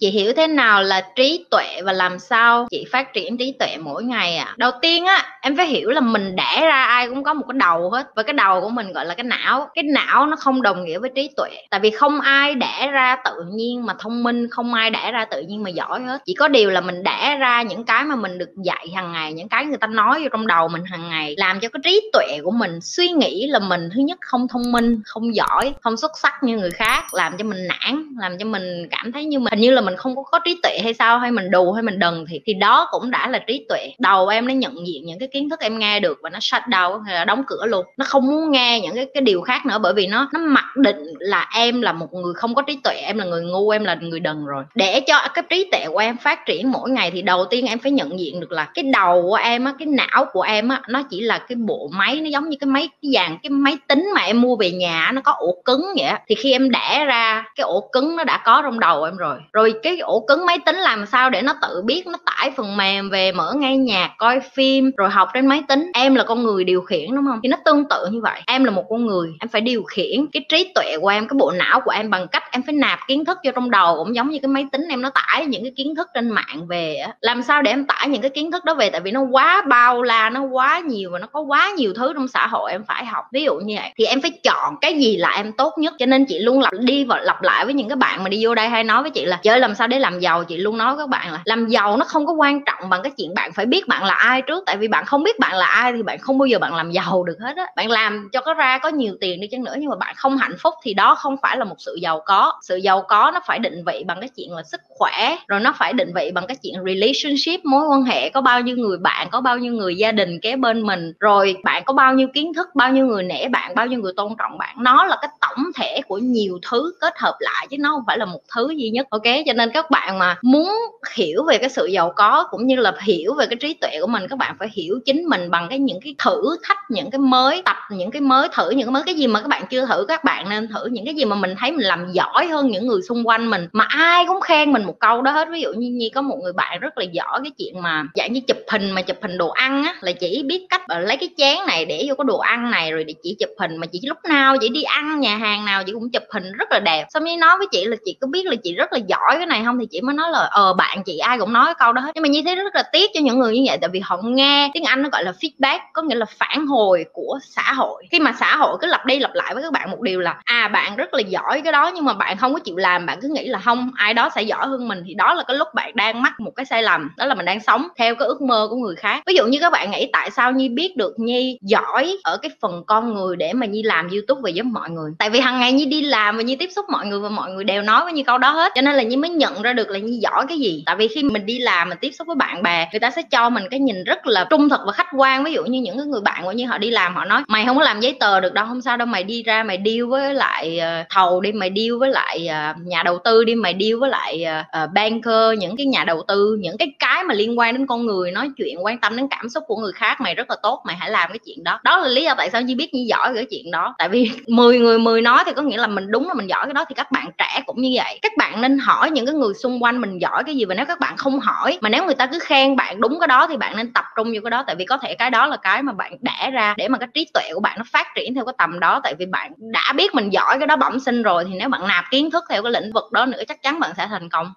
Chị hiểu thế nào là trí tuệ và làm sao chị phát triển trí tuệ mỗi ngày à đầu tiên á, em phải hiểu là mình đẻ ra ai cũng có một cái đầu hết. Và cái đầu của mình gọi là cái não. Cái não nó không đồng nghĩa với trí tuệ. Tại vì không ai đẻ ra tự nhiên mà thông minh, không ai đẻ ra tự nhiên mà giỏi hết. Chỉ có điều là mình đẻ ra những cái mà mình được dạy hàng ngày, những cái người ta nói vô trong đầu mình hàng ngày, làm cho cái trí tuệ của mình suy nghĩ là mình thứ nhất không thông minh, không giỏi, không xuất sắc như người khác, làm cho mình nản, làm cho mình cảm thấy như mình, hình như là mình mình không có, có trí tuệ hay sao hay mình đù hay mình đần thì thì đó cũng đã là trí tuệ. Đầu em nó nhận diện những cái kiến thức em nghe được và nó shut down hay là đóng cửa luôn. Nó không muốn nghe những cái cái điều khác nữa bởi vì nó nó mặc định là em là một người không có trí tuệ em là người ngu em là người đần rồi. Để cho cái trí tuệ của em phát triển mỗi ngày thì đầu tiên em phải nhận diện được là cái đầu của em á cái não của em á nó chỉ là cái bộ máy nó giống như cái máy cái dàn cái máy tính mà em mua về nhà nó có ổ cứng vậy thì khi em đẻ ra cái ổ cứng nó đã có trong đầu em rồi. Rồi cái ổ cứng máy tính làm sao để nó tự biết, nó tải phần mềm về, mở nghe nhạc coi phim, rồi học trên máy tính. Em là con người điều khiển, đúng không? Thì nó tương tự như vậy. Em là một con người, em phải điều khiển cái trí tuệ của em, cái bộ não của em bằng cách em phải nạp kiến thức vô trong đầu, cũng giống như cái máy tính em nó tải những cái kiến thức trên mạng về làm sao để em tải những cái kiến thức đó về? Tại vì nó quá bao la, nó quá nhiều và nó có quá nhiều thứ trong xã hội em phải học. Ví dụ như vậy. Thì em phải chọn cái gì là em tốt nhất. Cho nên chị luôn lặp đi và lặp lại với những cái bạn mà đi vô đây hay nói với chị là, chơi làm sao để làm giàu? Chị luôn nói các bạn là làm giàu nó không có quan trọng bằng cái chuyện bạn phải biết bạn là ai trước. Tại vì bạn không biết bạn là ai thì bạn không bao giờ bạn làm giàu được hết á. Bạn làm cho có ra có nhiều tiền đi chăng nữa nhưng mà bạn không hạnh phúc thì đó không phải là một sự giàu có. Sự giàu có nó phải định vị bằng cái chuyện là sức khỏe, rồi nó phải định vị bằng cái chuyện relationship, mối quan hệ, có bao nhiêu người bạn, có bao nhiêu người gia đình kế bên mình, rồi bạn có bao nhiêu kiến thức, bao nhiêu người nể bạn, bao nhiêu người tôn trọng bạn. Nó là cái tổng thể của nhiều thứ kết hợp lại chứ nó không phải là một thứ duy nhất. Ok, cho nên các bạn mà muốn hiểu về cái sự giàu có cũng như là hiểu về cái trí tuệ của mình, các bạn phải hiểu chính mình bằng cái những cái thử thách, những cái mới tập, những cái mới thử, những cái mới cái gì mà các bạn chưa thử. Các bạn nên thử những cái gì mà mình thấy mình làm giỏi hơn những người xung quanh mình, mà ai cũng khen mình một câu đó hết. Ví dụ như nhi có một người bạn rất là giỏi, cái chuyện mà dạng như chụp hình mà chụp hình đồ ăn á, là chỉ biết cách ờ, lấy cái chén này để vô cái đồ ăn này, rồi để chỉ chụp hình, mà chỉ lúc nào chỉ đi ăn, nhà hàng nào chị cũng chụp hình, rất là đẹp. Xong nhi nói với chị là chị có biết là chị rất là giỏi cái này không thì chị mới nói là ờ bạn chị ai cũng nói cái câu đó hết. Nhưng mà như thế rất là tiếc cho những người như vậy, tại vì họ nghe tiếng anh nó gọi là feedback, có nghĩa là phản hồi của xã hội. Khi mà xã hội cứ lặp đi lặp lại với các bạn một điều là à bạn rất là giỏi cái đó, nhưng mà bạn không có chịu làm, bạn cứ nghĩ là không, ai đó sẽ giỏi hơn mình. Thì đó là cái lúc bạn đang mắc một cái sai lầm, đó là mình đang sống theo cái ước mơ của người khác. Ví dụ như các bạn nghĩ tại sao nhi biết được nhi giỏi ở cái phần con người để mà nhi làm youtube và giúp mọi người. Tại vì hàng ngày nhi đi làm và nhi tiếp xúc mọi người và mọi người đều nói với nhi câu đó hết. Cho nên là nhi mới nhận ra được là nhi giỏi cái gì. Tại vì khi mình đi làm, mình tiếp xúc với bạn bè, người ta sẽ cho mình cái nhìn rất là trung thực và khách quan. Ví dụ như những cái người bạn của như họ đi làm, họ nói, mày không có làm giấy tờ được đâu, không sao đâu, mày đi ra, mày deal với lại ờ, thầu đi, mày deal với lại ờ, nhà đầu tư đi, mày deal với lại ờ, banker, những cái nhà đầu tư, những cái cái mà liên quan đến con người, nói chuyện, quan tâm đến cảm xúc của người khác, mày rất là tốt, mày hãy làm cái chuyện đó. Đó là lý do tại sao nhi biết nhi giỏi cái chuyện đó. Tại vì 10 người 10 nói thì có nghĩa là mình đúng là mình giỏi cái đó, thì các bạn trẻ cũng như vậy. Các bạn nên hỏi những cái người xung quanh mình giỏi cái gì và nếu các bạn không hỏi mà nếu người ta cứ khen bạn đúng cái đó thì bạn nên tập trung vô cái đó tại vì có thể cái đó là cái mà bạn đẻ ra để mà cái trí tuệ của bạn nó phát triển theo cái tầm đó tại vì bạn đã biết mình giỏi cái đó bẩm sinh rồi thì nếu bạn nạp kiến thức theo cái lĩnh vực đó nữa chắc chắn bạn sẽ thành công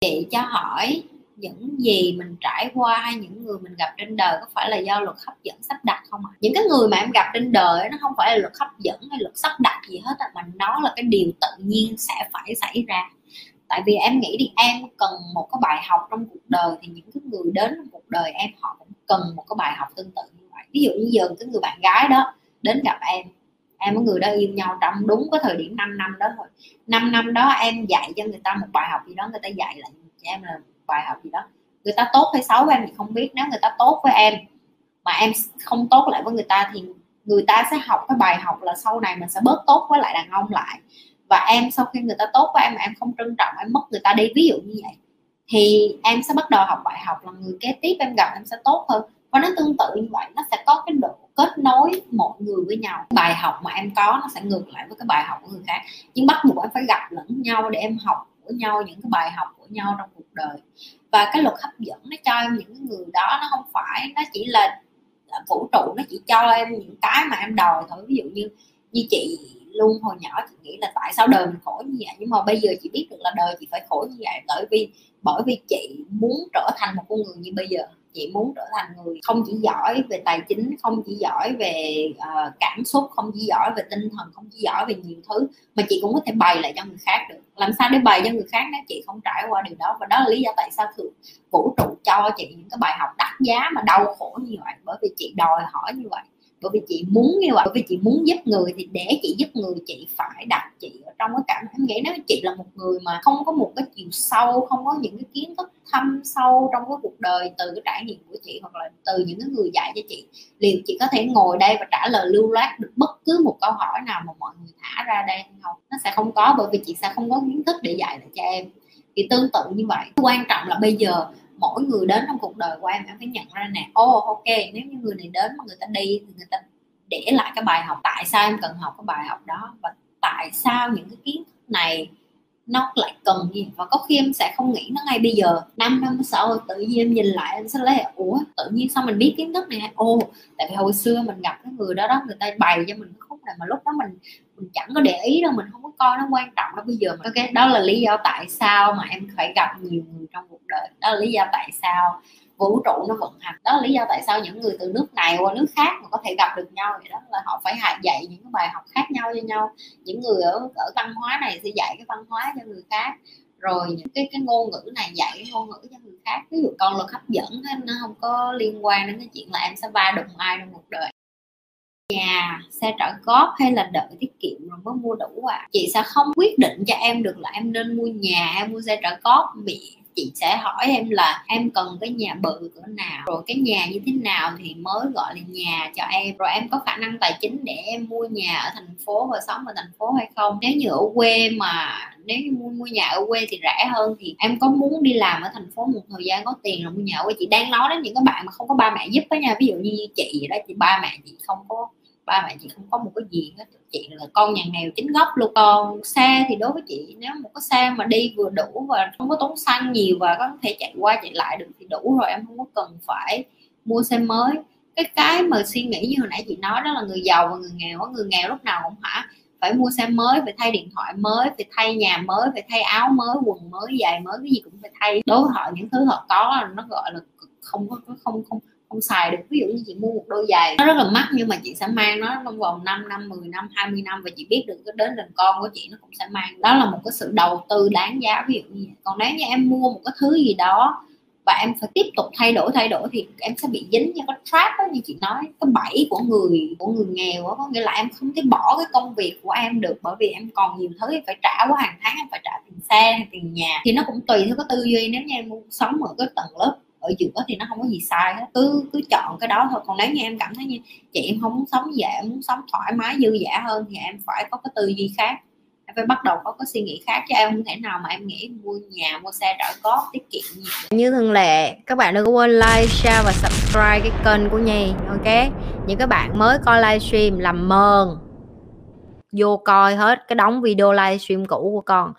chị cho hỏi những gì mình trải qua hay những người mình gặp trên đời có phải là do luật hấp dẫn sắp đặt không ạ? À? Những cái người mà em gặp trên đời nó không phải là luật hấp dẫn hay luật sắp đặt gì hết à, mà nó là cái điều tự nhiên sẽ phải xảy ra tại vì em nghĩ thì em cần một cái bài học trong cuộc đời thì những cái người đến trong cuộc đời em họ cũng cần một cái bài học tương tự như vậy. Ví dụ như giờ cái người bạn gái đó đến gặp em em với người đó yêu nhau trong đúng cái thời điểm 5 năm đó thôi. 5 năm đó em dạy cho người ta một bài học gì đó, người ta dạy lại cho em là bài học gì đó. Người ta tốt hay xấu với em thì không biết, nếu người ta tốt với em mà em không tốt lại với người ta thì người ta sẽ học cái bài học là sau này mình sẽ bớt tốt với lại đàn ông lại và em sau khi người ta tốt với em mà em không trân trọng, em mất người ta đi, ví dụ như vậy, thì em sẽ bắt đầu học bài học là người kế tiếp em gặp em sẽ tốt hơn. Và nó tương tự như vậy, nó sẽ có cái độ kết nối mọi người với nhau. Bài học mà em có nó sẽ ngược lại với cái bài học của người khác. Nhưng bắt buộc em phải gặp lẫn nhau để em học của nhau những cái bài học của nhau trong cuộc đời. Và cái luật hấp dẫn nó cho em những người đó, nó không phải, nó chỉ là vũ trụ, nó chỉ cho em những cái mà em đòi thôi. Ví dụ như như chị luôn. Hồi nhỏ chị nghĩ là tại sao đời mình khổ như vậy? Nhưng mà bây giờ chị biết được là đời chị phải khổ như vậy bởi vì bởi vì chị muốn trở thành một con người như bây giờ. Chị muốn trở thành người không chỉ giỏi về tài chính không chỉ giỏi về uh, cảm xúc không chỉ giỏi về tinh thần không chỉ giỏi về nhiều thứ mà chị cũng có thể bày lại cho người khác được. Làm sao để bày cho người khác nếu chị không trải qua điều đó? Và đó là lý do tại sao thượng vũ trụ cho chị những cái bài học đắt giá mà đau khổ như vậy bởi vì chị đòi hỏi như vậy bởi vì chị muốn như vậy, bởi vì chị muốn giúp người thì để chị giúp người, chị phải đặt chị ở trong cái cảm em nghĩ nếu chị là một người mà không có một cái chiều sâu, không có những cái kiến thức thâm sâu trong cái cuộc đời từ cái trải nghiệm của chị hoặc là từ những cái người dạy cho chị, liệu chị có thể ngồi đây và trả lời lưu loát được bất cứ một câu hỏi nào mà mọi người thả ra đây hay không? Nó sẽ không có, bởi vì chị sẽ không có kiến thức để dạy lại cho em. Thì tương tự như vậy. Quan trọng là bây giờ mỗi người đến trong cuộc đời của em em phải nhận ra nè ô oh, ok nếu như người này đến mà người ta đi thì người ta để lại cái bài học tại sao em cần học cái bài học đó và tại sao những cái kiến thức này nó lại cần gì? Và có khi em sẽ không nghĩ nó ngay bây giờ. Năm năm sau tự nhiên em nhìn lại em sẽ lấy ủa tự nhiên sao mình biết kiến thức này? Ô tại vì hồi xưa mình gặp cái người đó đó người ta bày cho mình cái khúc này mà lúc đó mình mình chẳng có để ý đâu mình không có coi nó quan trọng đó bây giờ mà ok đó là lý do tại sao mà em phải gặp nhiều người trong cuộc đời đó là lý do tại sao vũ trụ nó vận hành. Đó là lý do tại sao những người từ nước này qua nước khác mà có thể gặp được nhau vậy đó, là họ phải dạy những cái bài học khác nhau cho nhau. Những người ở ở văn hóa này sẽ dạy cái văn hóa cho người khác, rồi những cái cái ngôn ngữ này dạy cái ngôn ngữ cho người khác. Ví dụ con luật hấp dẫn nó không có liên quan đến cái chuyện là em sẽ va đụng ai trong cuộc đời. Nhà xe trả góp hay là đợi tiết kiệm rồi mới mua đủ à. Chị sẽ không quyết định cho em được là em nên mua nhà hay mua xe trả góp bị chị sẽ hỏi em là em cần cái nhà bự cỡ nào rồi cái nhà như thế nào thì mới gọi là nhà cho em. Rồi em có khả năng tài chính để em mua nhà ở thành phố và sống ở thành phố hay không? Nếu như ở quê mà nếu như mua, mua nhà ở quê thì rẻ hơn thì em có muốn đi làm ở thành phố một thời gian có tiền rồi mua nhà ở quê? Chị đang nói đến những cái bạn mà không có ba mẹ giúp đó nha. Ví dụ như chị vậy đó chị ba mẹ chị không có ba mẹ chị không có một cái gì hết chị là con nhà nghèo chính gốc luôn. Còn xe thì đối với chị, nếu một cái xe mà đi vừa đủ và không có tốn xăng nhiều và có thể chạy qua chạy lại được thì đủ rồi, em không có cần phải mua xe mới. Cái cái mà suy nghĩ như hồi nãy chị nói đó là người giàu và người nghèo người nghèo lúc nào cũng hả, phải mua xe mới, phải thay điện thoại mới, phải thay nhà mới, phải thay áo mới, quần mới, giày mới, cái gì cũng phải thay. Đối với họ, những thứ họ có nó gọi là không có, không không không xài được. Ví dụ như chị mua một đôi giày, nó rất là mắc, nhưng mà chị sẽ mang nó trong vòng 5 năm 10 năm 20 năm và chị biết được cái đến lần con của chị nó cũng sẽ mang. Đó là một cái sự đầu tư đáng giá. Ví dụ như vậy. còn nếu như em mua một cái thứ gì đó và em phải tiếp tục thay đổi thay đổi thì em sẽ bị dính như cái trap đó, như chị nói, cái bẫy của người của người nghèo đó có nghĩa là em không thể bỏ cái công việc của em được, bởi vì em còn nhiều thứ em phải trả qua hàng tháng em phải trả tiền xe, tiền nhà. Thì nó cũng tùy theo cái tư duy. Nếu như em muốn sống ở cái tầng lớp ở giữa thì nó không có gì sai hết. Cứ cứ chọn cái đó thôi. Còn nếu như em cảm thấy như chị em không muốn sống vậy em muốn sống thoải mái, dư dả hơn thì em phải có cái tư duy khác. Em phải bắt đầu có cái suy nghĩ khác. Chứ em không thể nào mà em nghĩ mua nhà, mua xe trả góp tiết kiệm gì như thường lệ, các bạn đừng quên like, share và subscribe cái kênh của nhi, ok? Những các bạn mới coi livestream làm mờn. Vô coi hết cái đóng video livestream cũ của con.